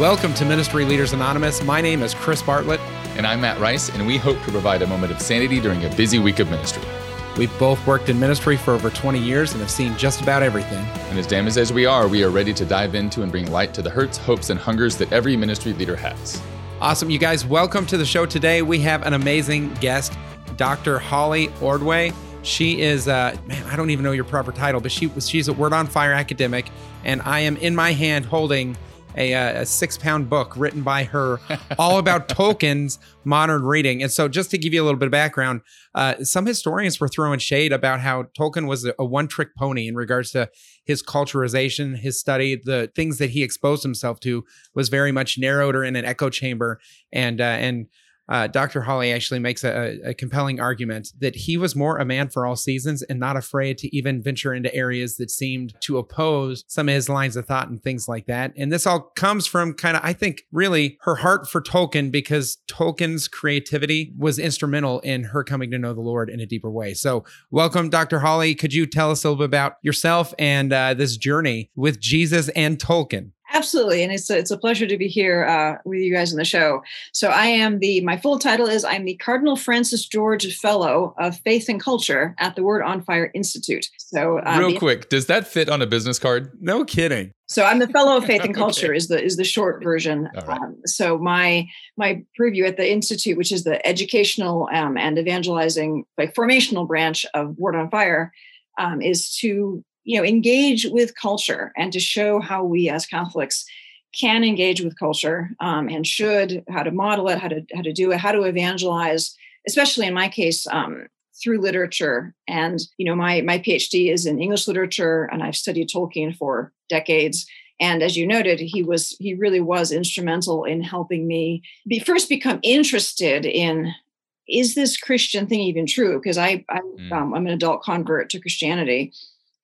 Welcome to Ministry Leaders Anonymous. My name is Chris Bartlett. And I'm Matt Rice, and we hope to provide a moment of sanity during a busy week of ministry. We've both worked in ministry for over 20 years and have seen just about everything. And as damaged as we are, we are ready to dive into and bring light to the hurts, hopes, and hungers that every ministry leader has. Awesome. You guys, welcome to the show today. We have an amazing guest, Dr. Holly Ordway. She is, uh, man, I don't even know your proper title, but she she's a Word on Fire academic, and I am in my hand holding a, uh, a six pound book written by her all about Tolkien's modern reading. And so, just to give you a little bit of background, uh, some historians were throwing shade about how Tolkien was a, a one trick pony in regards to his culturization, his study, the things that he exposed himself to was very much narrowed or in an echo chamber. And, uh, and, uh, Dr. Holly actually makes a, a, compelling argument that he was more a man for all seasons and not afraid to even venture into areas that seemed to oppose some of his lines of thought and things like that. And this all comes from kind of, I think, really her heart for Tolkien because Tolkien's creativity was instrumental in her coming to know the Lord in a deeper way. So, welcome, Dr. Holly. Could you tell us a little bit about yourself and uh, this journey with Jesus and Tolkien? Absolutely, and it's a, it's a pleasure to be here uh, with you guys on the show. So I am the my full title is I'm the Cardinal Francis George Fellow of Faith and Culture at the Word on Fire Institute. So uh, real the, quick, does that fit on a business card? No kidding. So I'm the Fellow of Faith and Culture okay. is the is the short version. Right. Um, so my my preview at the institute, which is the educational um, and evangelizing like formational branch of Word on Fire, um, is to you know engage with culture and to show how we as catholics can engage with culture um, and should how to model it how to how to do it how to evangelize especially in my case um, through literature. And you know my my phd is in english literature and i've studied tolkien for decades. And as you noted he was he really was instrumental in helping me be first become interested in is this christian thing even true? Because i, I mm. um, i'm an adult convert to christianity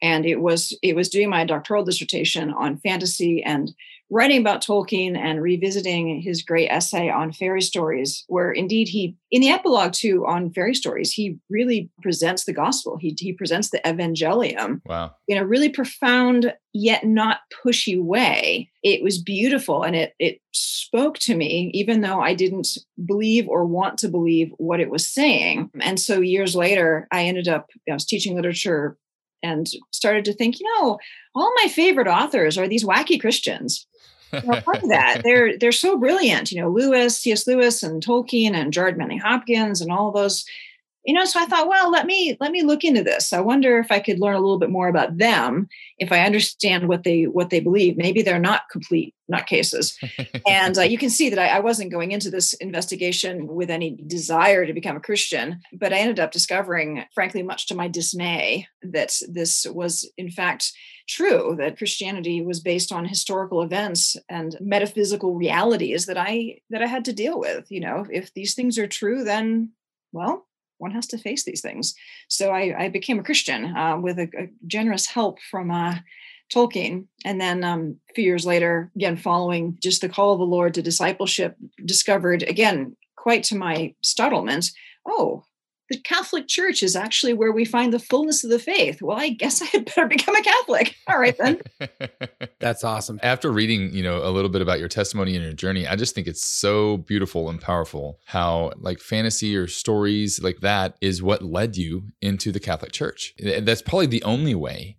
and it was it was doing my doctoral dissertation on fantasy and writing about Tolkien and revisiting his great essay on fairy stories, where indeed he, in the epilogue too, on fairy stories, he really presents the gospel. He, he presents the evangelium wow. in a really profound yet not pushy way. It was beautiful and it, it spoke to me, even though I didn't believe or want to believe what it was saying. And so years later, I ended up, I was teaching literature and started to think, you know, all my favorite authors are these wacky Christians. You know, part of that, they're they're so brilliant. You know, Lewis, C.S. Lewis, and Tolkien, and Gerard Manley Hopkins, and all those you know so i thought well let me let me look into this. I wonder if i could learn a little bit more about them. If i understand what they what they believe maybe they're not complete nutcases. And uh, you can see that I, I wasn't going into this investigation with any desire to become a christian but i ended up discovering frankly much to my dismay that this was in fact true that christianity was based on historical events and metaphysical realities that i that i had to deal with. You know if these things are true then well one has to face these things. So I, I became a Christian uh, with a, a, generous help from uh, Tolkien. And then um, a few years later, again, following just the call of the Lord to discipleship, discovered again, quite to my startlement, oh, the Catholic Church is actually where we find the fullness of the faith. Well, I guess I had better become a Catholic. All right then. That's awesome. After reading, you know, a little bit about your testimony and your journey, I just think it's so beautiful and powerful how like fantasy or stories like that is what led you into the Catholic Church. That's probably the only way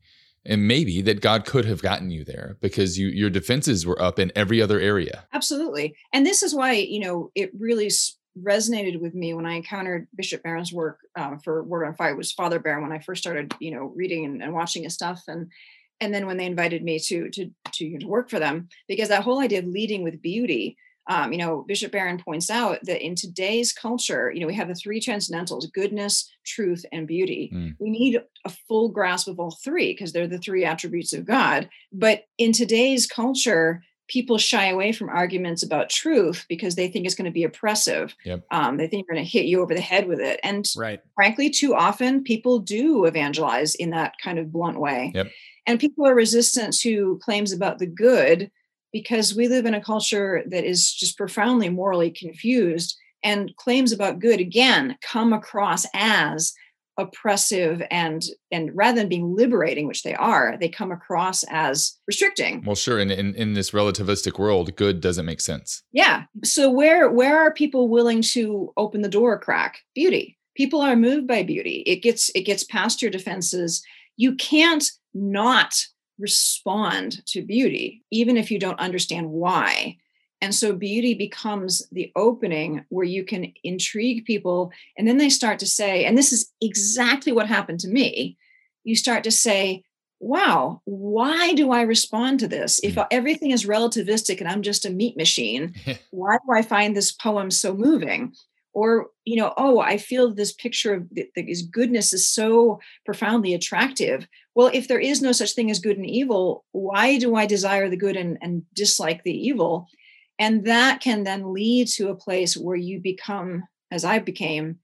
and maybe that God could have gotten you there because you your defenses were up in every other area. Absolutely. And this is why, you know, it really resonated with me when I encountered Bishop Barron's work uh, for Word on Fire was Father Barron when I first started, you know, reading and, and watching his stuff, and and then when they invited me to to to, you know, to work for them, because that whole idea of leading with beauty. Um, you know, Bishop Barron points out that in today's culture, you know, we have the three transcendentals goodness, truth, and beauty. Mm. We need a full grasp of all three because they're the three attributes of God. But in today's culture, people shy away from arguments about truth because they think it's going to be oppressive. Yep. Um, they think they're going to hit you over the head with it. And right. frankly, too often people do evangelize in that kind of blunt way. Yep. And people are resistant to claims about the good because we live in a culture that is just profoundly morally confused. And claims about good, again, come across as oppressive and and rather than being liberating which they are they come across as restricting. Well sure in, in in this relativistic world good doesn't make sense. Yeah. So where where are people willing to open the door crack? Beauty. People are moved by beauty. It gets it gets past your defenses. You can't not respond to beauty even if you don't understand why and so beauty becomes the opening where you can intrigue people. And then they start to say, and this is exactly what happened to me. You start to say, wow, why do I respond to this? If mm. everything is relativistic and I'm just a meat machine, why do I find this poem so moving? Or, you know, oh, I feel this picture of this goodness is so profoundly attractive. Well, if there is no such thing as good and evil, why do I desire the good and, and dislike the evil? And that can then lead to a place where you become, as I became,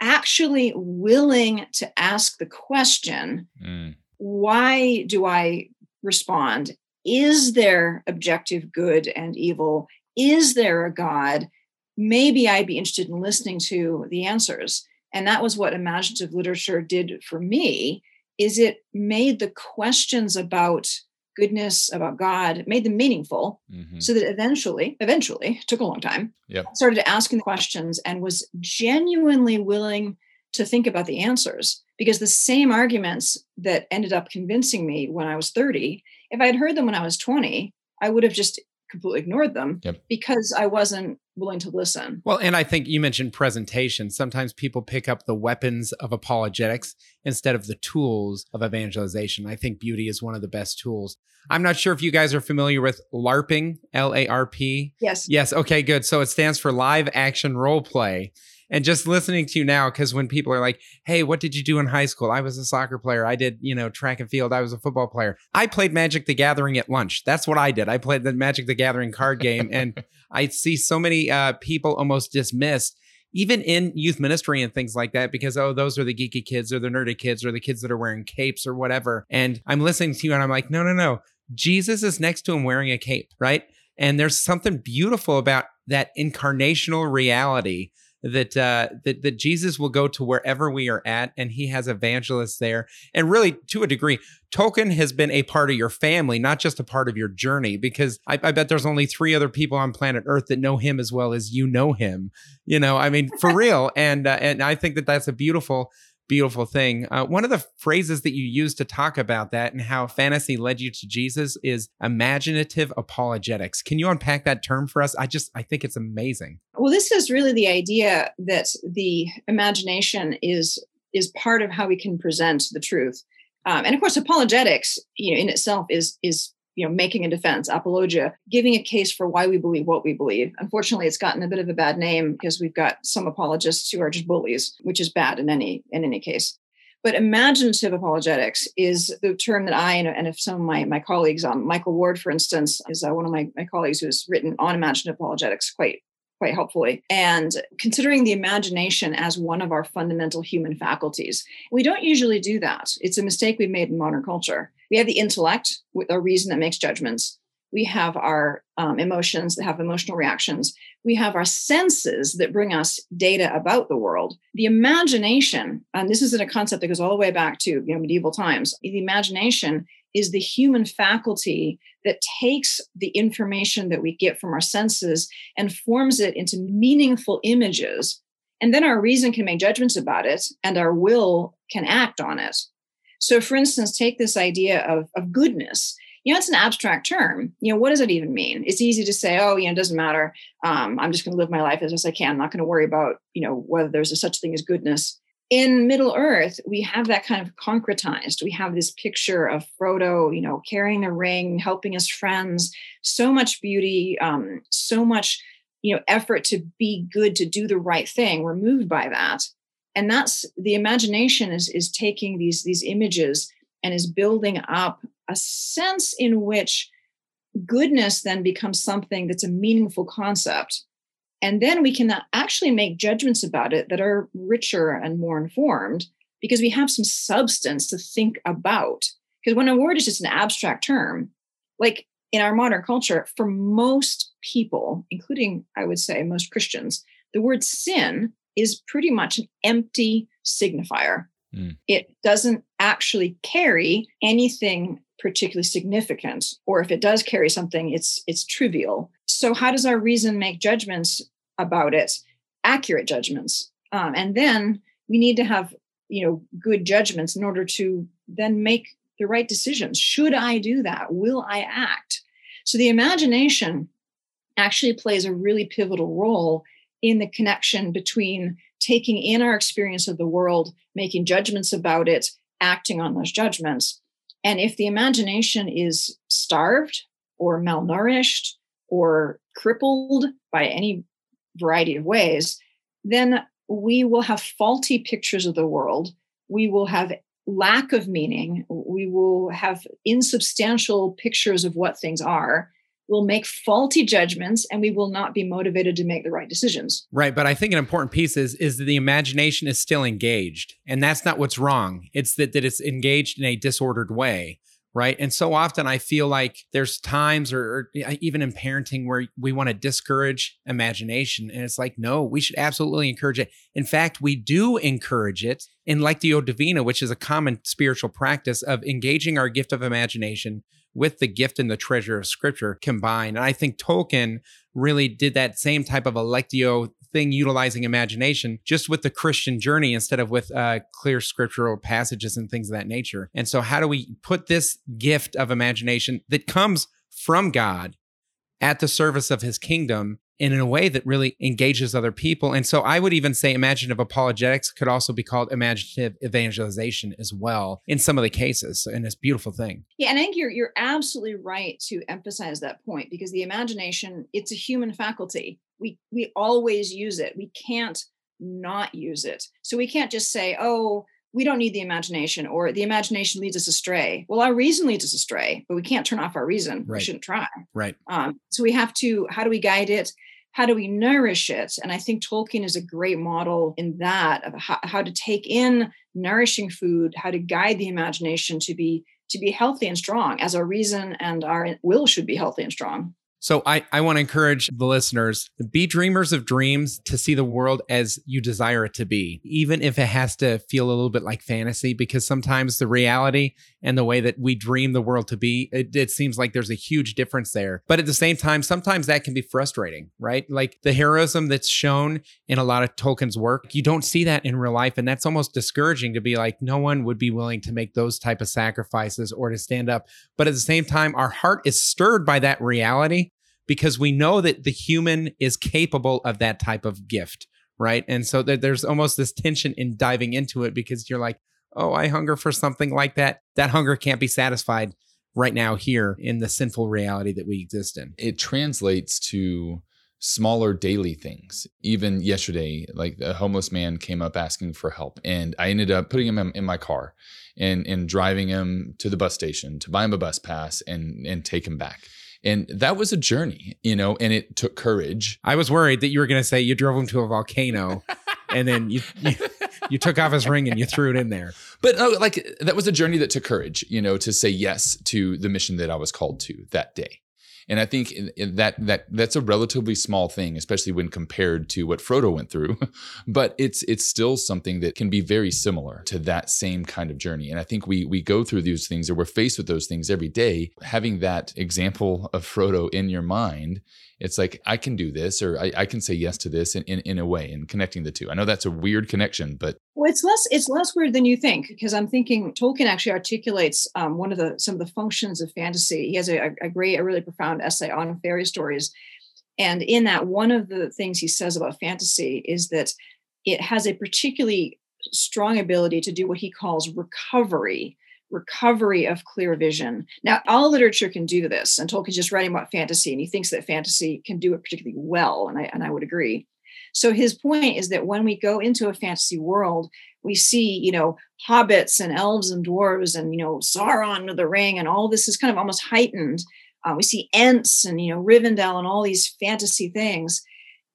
actually willing to ask the question mm. why do I respond? Is there objective good and evil? Is there a God? Maybe I'd be interested in listening to the answers. And that was what imaginative literature did for me is it made the questions about goodness about God, made them meaningful mm-hmm. so that eventually, eventually, took a long time, yep. started asking questions and was genuinely willing to think about the answers. Because the same arguments that ended up convincing me when I was 30, if I had heard them when I was 20, I would have just completely ignored them yep. because I wasn't willing to listen. Well, and I think you mentioned presentation. Sometimes people pick up the weapons of apologetics instead of the tools of evangelization. I think beauty is one of the best tools. I'm not sure if you guys are familiar with LARPing, L A R P. Yes. Yes. Okay, good. So it stands for live action role play. And just listening to you now, because when people are like, hey, what did you do in high school? I was a soccer player. I did, you know, track and field. I was a football player. I played Magic the Gathering at lunch. That's what I did. I played the Magic the Gathering card game. and I see so many uh, people almost dismissed even in youth ministry and things like that, because, oh, those are the geeky kids or the nerdy kids or the kids that are wearing capes or whatever. And I'm listening to you and I'm like, no, no, no. Jesus is next to him wearing a cape, right? And there's something beautiful about that incarnational reality that uh, that that Jesus will go to wherever we are at, and He has evangelists there. And really, to a degree, Tolkien has been a part of your family, not just a part of your journey. Because I, I bet there's only three other people on planet Earth that know Him as well as you know Him. You know, I mean, for real. And uh, and I think that that's a beautiful beautiful thing. Uh, one of the phrases that you use to talk about that and how fantasy led you to Jesus is imaginative apologetics. Can you unpack that term for us? I just I think it's amazing. Well, this is really the idea that the imagination is is part of how we can present the truth. Um, and of course, apologetics, you know, in itself is is you know making a defense apologia giving a case for why we believe what we believe unfortunately it's gotten a bit of a bad name because we've got some apologists who are just bullies which is bad in any in any case but imaginative apologetics is the term that I and, if some of my, my colleagues, um, Michael Ward, for instance, is uh, one of my, my colleagues who's written on imaginative apologetics quite quite helpfully. And considering the imagination as one of our fundamental human faculties, we don't usually do that. It's a mistake we've made in modern culture. We have the intellect, with a reason that makes judgments. We have our um, emotions that have emotional reactions. We have our senses that bring us data about the world. The imagination, and this isn't a concept that goes all the way back to you know, medieval times, the imagination is the human faculty that takes the information that we get from our senses and forms it into meaningful images. And then our reason can make judgments about it and our will can act on it. So, for instance, take this idea of, of goodness. You know, it's an abstract term. You know, what does it even mean? It's easy to say, oh, you know, it doesn't matter. Um, I'm just going to live my life as best I can. I'm not going to worry about, you know, whether there's a such thing as goodness in Middle Earth, we have that kind of concretized. We have this picture of Frodo, you know, carrying the ring, helping his friends. So much beauty, um, so much, you know, effort to be good, to do the right thing. We're moved by that, and that's the imagination is is taking these these images and is building up a sense in which goodness then becomes something that's a meaningful concept and then we can actually make judgments about it that are richer and more informed because we have some substance to think about. Because when a word is just an abstract term, like in our modern culture, for most people, including I would say most Christians, the word sin is pretty much an empty signifier. Mm. It doesn't actually carry anything particularly significant or if it does carry something it's it's trivial. So how does our reason make judgments about it? Accurate judgments. Um, and then we need to have you know good judgments in order to then make the right decisions. Should i do that? Will i act? So the imagination actually plays a really pivotal role in the connection between taking in our experience of the world making judgments about it acting on those judgments and if the imagination is starved or malnourished or crippled by any variety of ways, then we will have faulty pictures of the world. We will have lack of meaning. We will have insubstantial pictures of what things are will make faulty judgments and we will not be motivated to make the right decisions. Right, but I think an important piece is is that the imagination is still engaged. And that's not what's wrong. It's that that it's engaged in a disordered way. Right. And so often I feel like there's times or, or even in parenting where we want to discourage imagination. And it's like, no, we should absolutely encourage it. In fact, we do encourage it in like Lectio Divina, which is a common spiritual practice of engaging our gift of imagination with the gift and the treasure of scripture combined. And I think Tolkien really did that same type of a lectio thing utilizing imagination just with the Christian journey instead of with uh, clear scriptural passages and things of that nature. And so, how do we put this gift of imagination that comes from God at the service of his kingdom in a way that really engages other people. And so I would even say imaginative apologetics could also be called imaginative evangelization as well in some of the cases. And it's a beautiful thing. Yeah, and I think you're you're absolutely right to emphasize that point because the imagination, it's a human faculty. We we always use it. We can't not use it. So we can't just say, oh, we don't need the imagination or the imagination leads us astray. Well, our reason leads us astray, but we can't turn off our reason. Right. We shouldn't try. Right. Um, so we have to, how do we guide it? How do we nourish it? And I think Tolkien is a great model in that of how, how to take in nourishing food, how to guide the imagination to be to be healthy and strong as our reason and our will should be healthy and strong. So I, I want to encourage the listeners be dreamers of dreams to see the world as you desire it to be, even if it has to feel a little bit like fantasy, because sometimes the reality and the way that we dream the world to be, it, it seems like there's a huge difference there. But at the same time, sometimes that can be frustrating, right? Like the heroism that's shown in a lot of Tolkien's work, you don't see that in real life. And that's almost discouraging to be like, no one would be willing to make those type of sacrifices or to stand up. But at the same time, our heart is stirred by that reality because we know that the human is capable of that type of gift, right? And so there's almost this tension in diving into it because you're like, oh, I hunger for something like that. That hunger can't be satisfied right now here in the sinful reality that we exist in. It translates to smaller daily things. Even yesterday, like a homeless man came up asking for help, and I ended up putting him in my car and and driving him to the bus station to buy him a bus pass and and take him back. And that was a journey, you know, and it took courage. I was worried that you were going to say you drove him to a volcano and then you, you, you took off his ring and you threw it in there. But uh, like that was a journey that took courage, you know, to say yes to the mission that I was called to that day. And I think that that that's a relatively small thing, especially when compared to what Frodo went through. but it's it's still something that can be very similar to that same kind of journey. And I think we we go through these things or we're faced with those things every day. Having that example of Frodo in your mind it's like I can do this or I, I can say yes to this in, in, in a way and connecting the two. I know that's a weird connection, but well, it's less it's less weird than you think because I'm thinking Tolkien actually articulates um, one of the some of the functions of fantasy. He has a, a great, a really profound essay on fairy stories, and in that, one of the things he says about fantasy is that it has a particularly strong ability to do what he calls recovery recovery of clear vision. Now, all literature can do this, and Tolkien's just writing about fantasy, and he thinks that fantasy can do it particularly well, and I and I would agree. So his point is that when we go into a fantasy world, we see, you know, hobbits and elves and dwarves, and you know, Sauron with the ring, and all this is kind of almost heightened. Uh, we see Ents and you know Rivendell and all these fantasy things,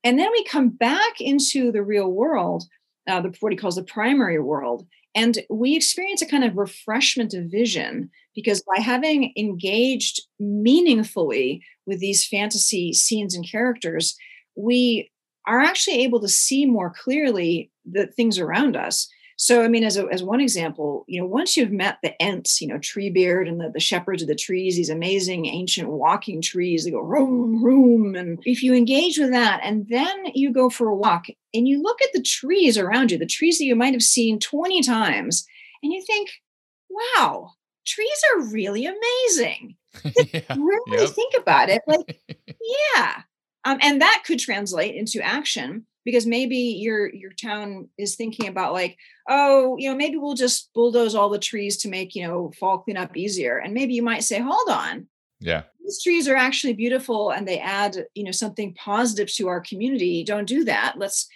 and then we come back into the real world, uh, the what he calls the primary world, and we experience a kind of refreshment of vision because by having engaged meaningfully with these fantasy scenes and characters, we are actually able to see more clearly the things around us. So, I mean, as, a, as one example, you know, once you've met the Ents, you know, Treebeard and the, the shepherds of the trees, these amazing ancient walking trees that go room, room. And if you engage with that and then you go for a walk and you look at the trees around you, the trees that you might have seen 20 times, and you think, wow, trees are really amazing. yeah, really yep. think about it. Like, yeah. Um, and that could translate into action because maybe your your town is thinking about like oh you know maybe we'll just bulldoze all the trees to make you know fall cleanup easier. And maybe you might say hold on. Yeah. These trees are actually beautiful and they add you know something positive to our community. Don't do that. Let's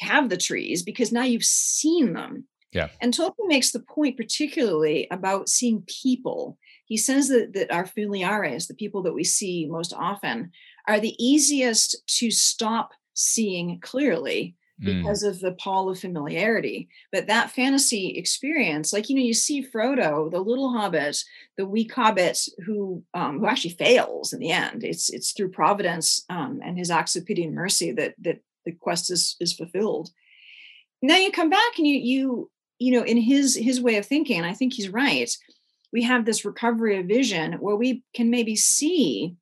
have the trees because now you've seen them. Yeah. And tolkien makes the point particularly about seeing people. He says that, that our familiares the people that we see most often are the easiest to stop seeing clearly mm. because mm. of the pall of familiarity. But that fantasy experience, like you know, you see Frodo, the little hobbit, the weak hobbit who um, who actually fails in the end. It's it's through Providence um, and his acts of pity and mercy that that the quest is is fulfilled. Now you come back and you you you know in his his way of thinking, and I think he's right. We have this recovery of vision where we can maybe see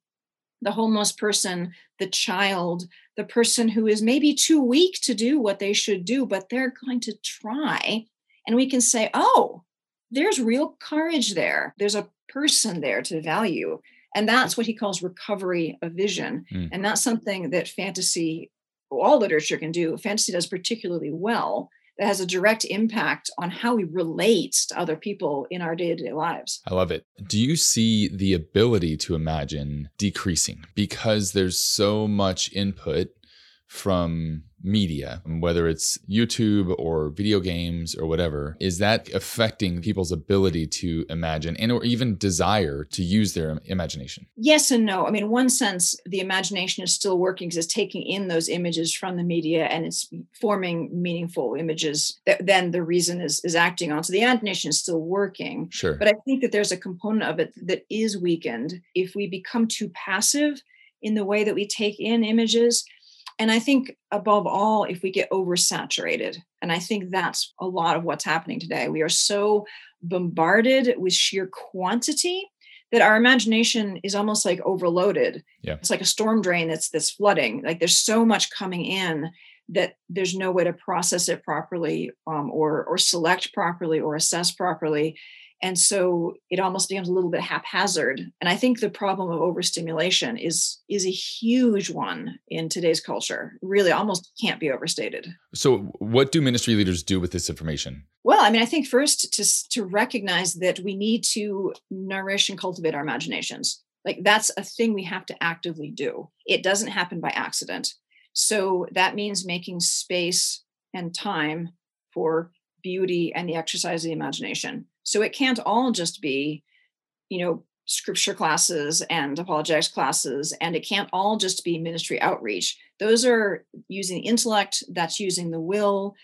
the homeless person, the child, the person who is maybe too weak to do what they should do, but they're going to try. And we can say, oh, there's real courage there. There's a person there to value. And that's what he calls recovery of vision. Mm. And that's something that fantasy, all literature can do. Fantasy does particularly well that has a direct impact on how we relate to other people in our day to day lives. I love it. Do you see the ability to imagine decreasing because there's so much input from media, whether it's YouTube or video games or whatever, is that affecting people's ability to imagine and or even desire to use their imagination? Yes and no. I mean, in one sense, the imagination is still working because it's taking in those images from the media and it's forming meaningful images that then the reason is is acting on. So the imagination is still working. Sure. But I think that there's a component of it that is weakened if we become too passive in the way that we take in images and I think above all, if we get oversaturated, and I think that's a lot of what's happening today, we are so bombarded with sheer quantity that our imagination is almost like overloaded. Yeah. It's like a storm drain that's that's flooding. Like there's so much coming in that there's no way to process it properly um, or or select properly or assess properly and so it almost becomes a little bit haphazard. And i think the problem of overstimulation is is a huge one in today's culture. Really almost can't be overstated. So what do ministry leaders do with this information? Well i mean i think first to to recognize that we need to nourish and cultivate our imaginations. Like that's a thing we have to actively do. It doesn't happen by accident. So that means making space and time for beauty and the exercise of the imagination so it can't all just be, you know, scripture classes and apologetics classes, and it can't all just be ministry outreach. Those are using intellect, that's using the will.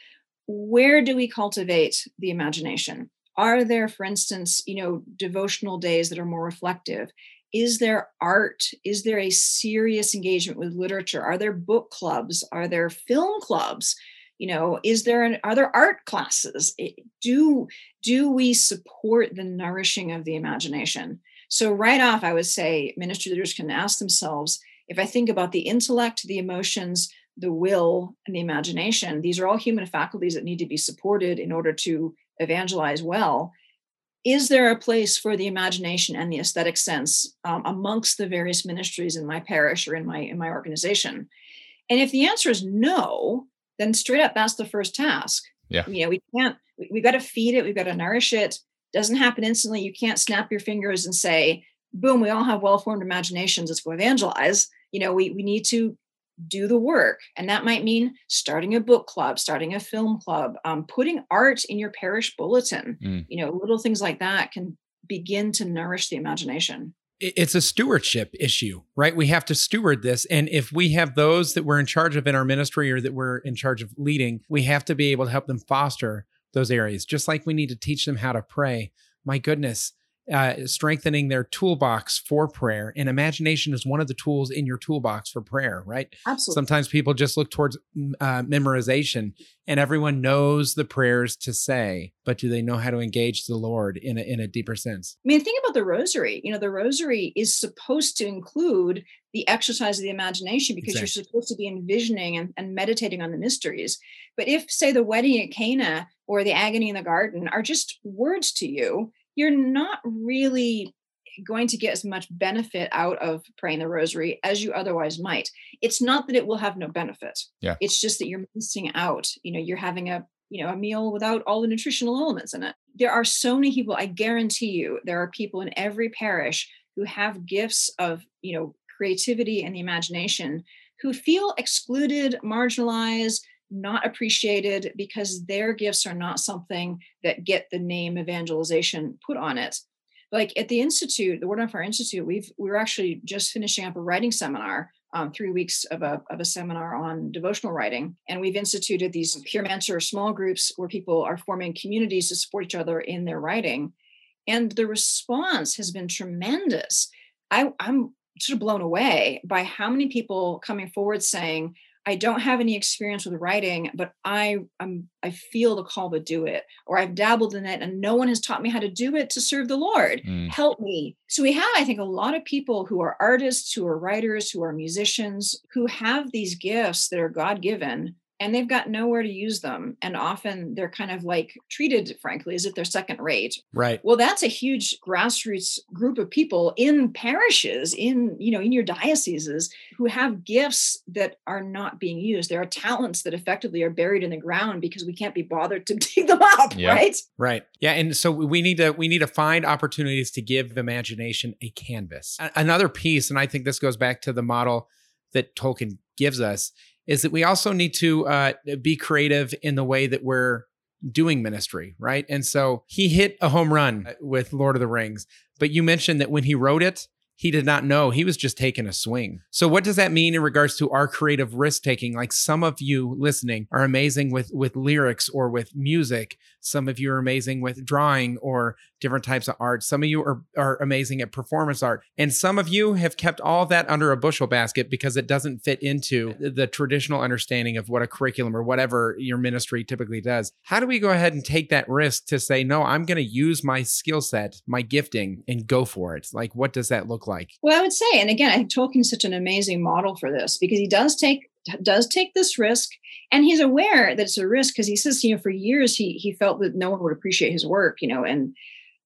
Where do we cultivate the imagination? Are there, for instance, you know, devotional days that are more reflective? Is there art? Is there a serious engagement with literature? Are there book clubs? Are there film clubs? You know is there an are there art classes? Do do we support the nourishing of the imagination? So right off i would say ministry leaders can ask themselves if i think about the intellect the emotions the will and the imagination these are all human faculties that need to be supported in order to evangelize well. Is there a place for the imagination and the aesthetic sense um, amongst the various ministries in my parish or in my in my organization? And if the answer is no then straight up that's the first task. Yeah. You know we can't we, we got to feed it we've got to nourish it. Doesn't happen instantly. You can't snap your fingers and say boom we all have well-formed imaginations. Let's go evangelize. You know we, we need to do the work. And that might mean starting a book club starting a film club um, putting art in your parish bulletin. Mm. you know little things like that can begin to nourish the imagination it's a stewardship issue, right? We have to steward this. And if we have those that we're in charge of in our ministry or that we're in charge of leading, we have to be able to help them foster those areas, just like we need to teach them how to pray. My goodness, uh, strengthening their toolbox for prayer. And imagination is one of the tools in your toolbox for prayer, right? Absolutely. Sometimes people just look towards uh, memorization, and everyone knows the prayers to say, but do they know how to engage the Lord in a, in a deeper sense? I mean, think about the rosary. You know, the rosary is supposed to include the exercise of the imagination because exactly. you're supposed to be envisioning and, and meditating on the mysteries. But if, say, the wedding at Cana or the agony in the garden are just words to you, you're not really going to get as much benefit out of praying the rosary as you otherwise might. It's not that it will have no benefit. Yeah. It's just that you're missing out. You know, you're having a you know a meal without all the nutritional elements in it. There are so many people, I guarantee you, there are people in every parish who have gifts of, you know, creativity and the imagination who feel excluded, marginalized, not appreciated because their gifts are not something that get the name evangelization put on it. Like at the institute, the Word on Fire Institute, we've we're actually just finishing up a writing seminar, um, three weeks of a of a seminar on devotional writing, and we've instituted these peer mentor small groups where people are forming communities to support each other in their writing, and the response has been tremendous. I, I'm sort of blown away by how many people coming forward saying, I don't have any experience with writing, but I I'm I feel the call to do it, or I've dabbled in it and no one has taught me how to do it to serve the Lord. Mm. Help me. So we have, I think, a lot of people who are artists, who are writers, who are musicians, who have these gifts that are God given and they've got nowhere to use them and often they're kind of like treated frankly as if they're second rate. Right. Well that's a huge grassroots group of people in parishes in you know in your dioceses who have gifts that are not being used. There are talents that effectively are buried in the ground because we can't be bothered to dig them up yeah. right? Right. Yeah and so we need to we need to find opportunities to give the imagination a canvas. Another piece and i think this goes back to the model that tolkien gives us is that we also need to uh, be creative in the way that we're doing ministry, right? And so he hit a home run with Lord of the Rings. But you mentioned that when he wrote it, he did not know. He was just taking a swing. So what does that mean in regards to our creative risk taking? Like some of you listening are amazing with with lyrics or with music. Some of you are amazing with drawing or different types of art. Some of you are, are amazing at performance art. And some of you have kept all that under a bushel basket because it doesn't fit into the traditional understanding of what a curriculum or whatever your ministry typically does. How do we go ahead and take that risk to say, no, I'm going to use my skill set, my gifting, and go for it? Like, what does that look like? Well, I would say, and again, I think Tolkien's such an amazing model for this because he does take does take this risk and he's aware that it's a risk because he says you know for years he he felt that no one would appreciate his work you know and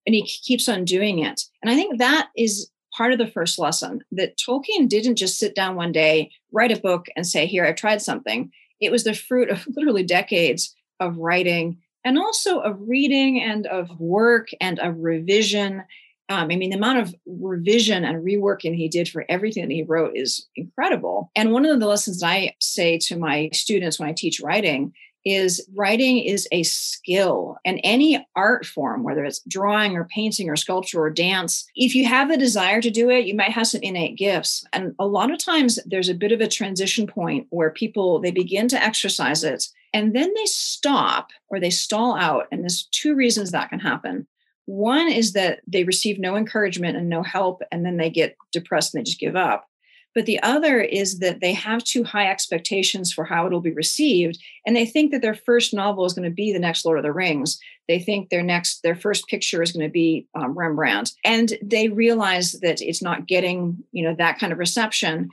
and he keeps on doing it. And I think that is part of the first lesson that Tolkien didn't just sit down one day, write a book, and say, Here, I've tried something. It was the fruit of literally decades of writing and also of reading and of work and of revision. Um, I mean, the amount of revision and reworking he did for everything that he wrote is incredible. And one of the lessons I say to my students when I teach writing is writing is a skill and any art form whether it's drawing or painting or sculpture or dance if you have a desire to do it you might have some innate gifts and a lot of times there's a bit of a transition point where people they begin to exercise it and then they stop or they stall out and there's two reasons that can happen one is that they receive no encouragement and no help and then they get depressed and they just give up but the other is that they have too high expectations for how it'll be received. And they think that their first novel is going to be the next Lord of the Rings. They think their next, their first picture is going to be um, Rembrandt. And they realize that it's not getting, you know, that kind of reception.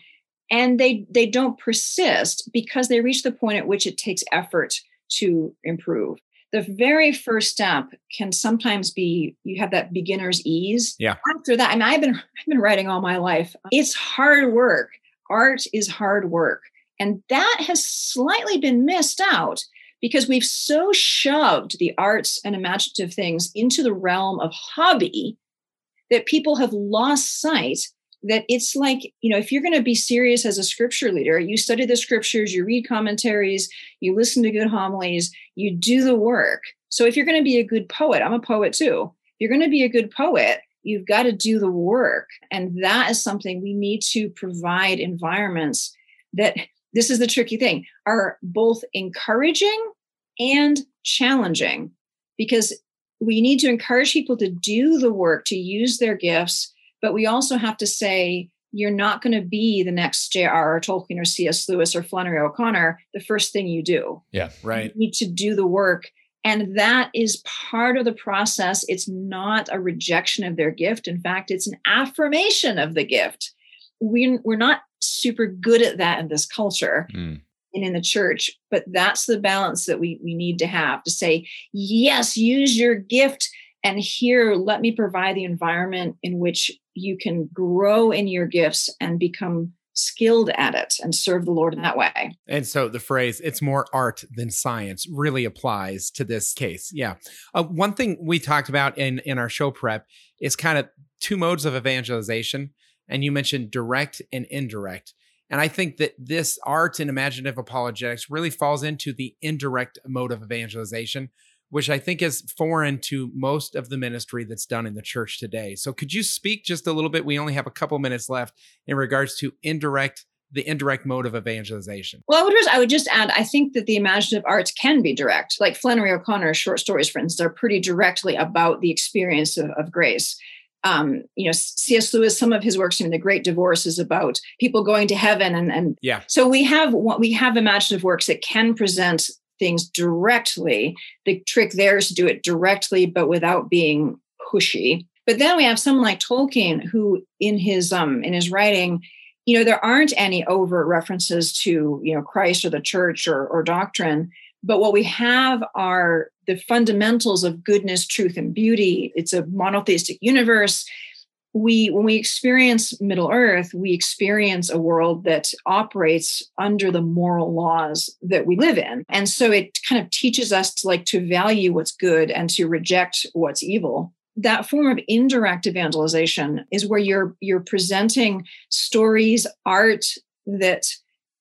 And they they don't persist because they reach the point at which it takes effort to improve the very first step can sometimes be you have that beginner's ease. Yeah. After that, I mean, I've been I've been writing all my life. It's hard work. Art is hard work. And that has slightly been missed out because we've so shoved the arts and imaginative things into the realm of hobby that people have lost sight that it's like you know if you're going to be serious as a scripture leader you study the scriptures you read commentaries you listen to good homilies you do the work. So if you're going to be a good poet i'm a poet too. If you're going to be a good poet you've got to do the work. And that is something we need to provide environments that this is the tricky thing are both encouraging and challenging. Because we need to encourage people to do the work, to use their gifts, but we also have to say, you're not going to be the next J.R.R. Tolkien or C.S. Lewis or Flannery O'Connor the first thing you do. Yeah, right. You need to do the work. And that is part of the process. It's not a rejection of their gift. In fact, it's an affirmation of the gift. We, we're not super good at that in this culture. Mm and in the church but that's the balance that we we need to have to say yes use your gift and here let me provide the environment in which you can grow in your gifts and become skilled at it and serve the Lord in that way. And so the phrase, it's more art than science, really applies to this case. Yeah. Uh, one thing we talked about in, in our show prep is kind of two modes of evangelization. And you mentioned direct and indirect. And I think that this art and imaginative apologetics really falls into the indirect mode of evangelization, which I think is foreign to most of the ministry that's done in the church today. So could you speak just a little bit? We only have a couple minutes left in regards to indirect the indirect mode of evangelization. Well, I would, just, I would just add, I think that the imaginative arts can be direct. Like Flannery O'Connor's short stories, for instance, are pretty directly about the experience of, of grace. Um, you know, C.S. Lewis, some of his works, I mean, The Great Divorce is about people going to heaven, and and yeah. So we have what we have imaginative works that can present things directly. The trick there is to do it directly, but without being pushy. But then we have someone like Tolkien, who in his um in his writing, you know, there aren't any overt references to you know Christ or the church or, or doctrine. But what we have are the fundamentals of goodness, truth, and beauty. It's a monotheistic universe we when we experience middle earth we experience a world that operates under the moral laws that we live in. And so it kind of teaches us to like to value what's good and to reject what's evil. That form of indirect evangelization is where you're you're presenting stories art that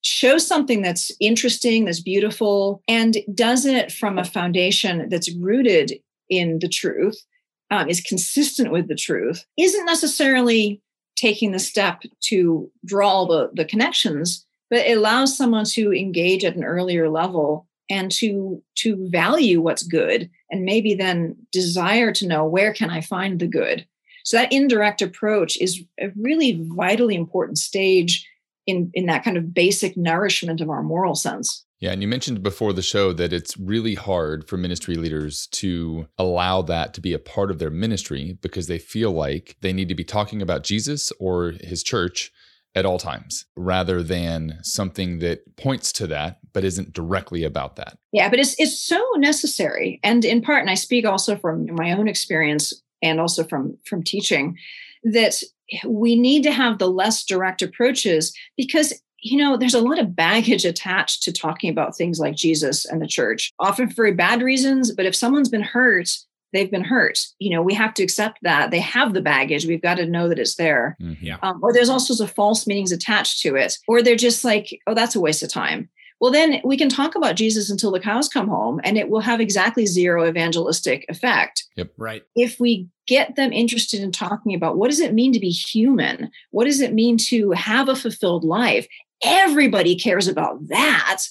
shows something that's interesting that's beautiful and does it from a foundation that's rooted in the truth um, is consistent with the truth isn't necessarily taking the step to draw the, the connections, but it allows someone to engage at an earlier level and to to value what's good and maybe then desire to know where can I find the good. So that indirect approach is a really vitally important stage in, in that kind of basic nourishment of our moral sense. Yeah, and you mentioned before the show that it's really hard for ministry leaders to allow that to be a part of their ministry because they feel like they need to be talking about Jesus or his church at all times rather than something that points to that but isn't directly about that. Yeah, but it's it's so necessary and in part and I speak also from my own experience and also from from teaching that we need to have the less direct approaches because you know, there's a lot of baggage attached to talking about things like Jesus and the church, often for very bad reasons. But if someone's been hurt, they've been hurt. You know, we have to accept that they have the baggage. We've got to know that it's there. Mm, yeah. Um, or there's all sorts of false meanings attached to it. Or they're just like, oh, that's a waste of time. Well, then we can talk about Jesus until the cows come home, and it will have exactly zero evangelistic effect. Yep. Right. If we get them interested in talking about what does it mean to be human? What does it mean to have a fulfilled life? Everybody cares about that.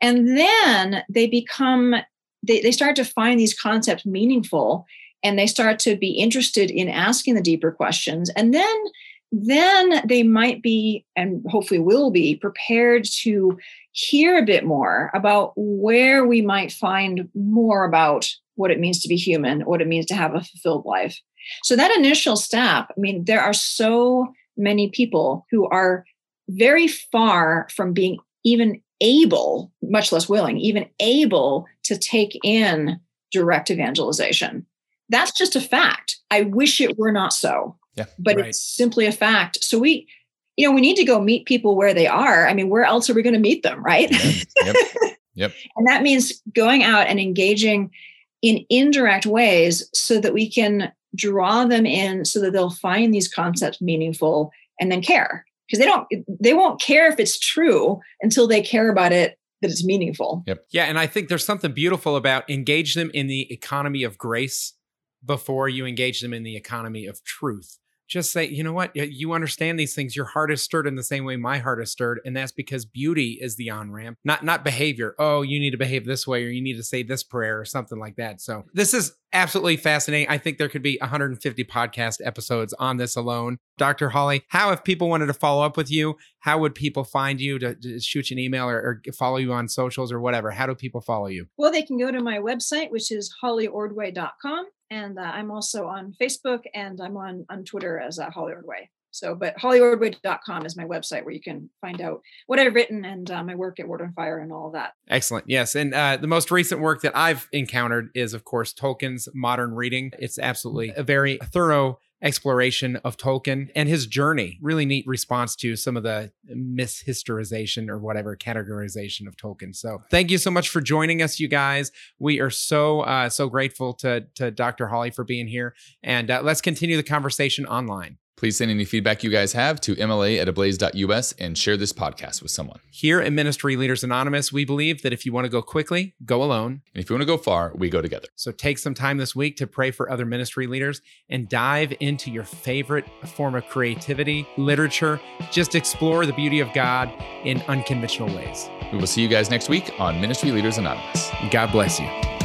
And then they become they, they start to find these concepts meaningful and they start to be interested in asking the deeper questions. And then then they might be and hopefully will be prepared to hear a bit more about where we might find more about what it means to be human what it means to have a fulfilled life. So that initial step i mean there are so many people who are very far from being even able, much less willing, even able to take in direct evangelization. That's just a fact. I wish it were not so. Yeah, but right. it's simply a fact. So we, you know, we need to go meet people where they are. I mean, where else are we going to meet them, right? Yep. Yep. and that means going out and engaging in indirect ways so that we can draw them in so that they'll find these concepts meaningful and then care because they don't they won't care if it's true until they care about it that it's meaningful. Yep. Yeah, and I think there's something beautiful about engage them in the economy of grace before you engage them in the economy of truth. Just say, you know what, you understand these things. Your heart is stirred in the same way my heart is stirred, and that's because beauty is the on ramp, not not behavior. Oh, you need to behave this way, or you need to say this prayer, or something like that. So this is absolutely fascinating. I think there could be 150 podcast episodes on this alone. Dr. Holly, how if people wanted to follow up with you, how would people find you to, to shoot you an email or, or, follow you on socials or whatever? How do people follow you? Well, they can go to my website, which is hollyordway.com. And uh, I'm also on Facebook and I'm on, on Twitter as uh, Holly. So, but hollyordway.com is my website where you can find out what I've written and uh, my work at Word on Fire and all of that. Excellent. Yes. And uh, the most recent work that I've encountered is, of course, Tolkien's Modern Reading. It's absolutely a very thorough exploration of Tolkien and his journey. Really neat response to some of the mishistorization or whatever categorization of Tolkien. So thank you so much for joining us, you guys. We are so uh, so grateful to to Dr. Holly for being here, and uh, let's continue the conversation online. Please send any feedback you guys have to mla at ablaze.us and share this podcast with someone. Here at Ministry Leaders Anonymous, we believe that if you want to go quickly, go alone. And if you want to go far, we go together. So take some time this week to pray for other ministry leaders and dive into your favorite form of creativity, literature. Just explore the beauty of God in unconventional ways. We will see you guys next week on Ministry Leaders Anonymous. God bless you.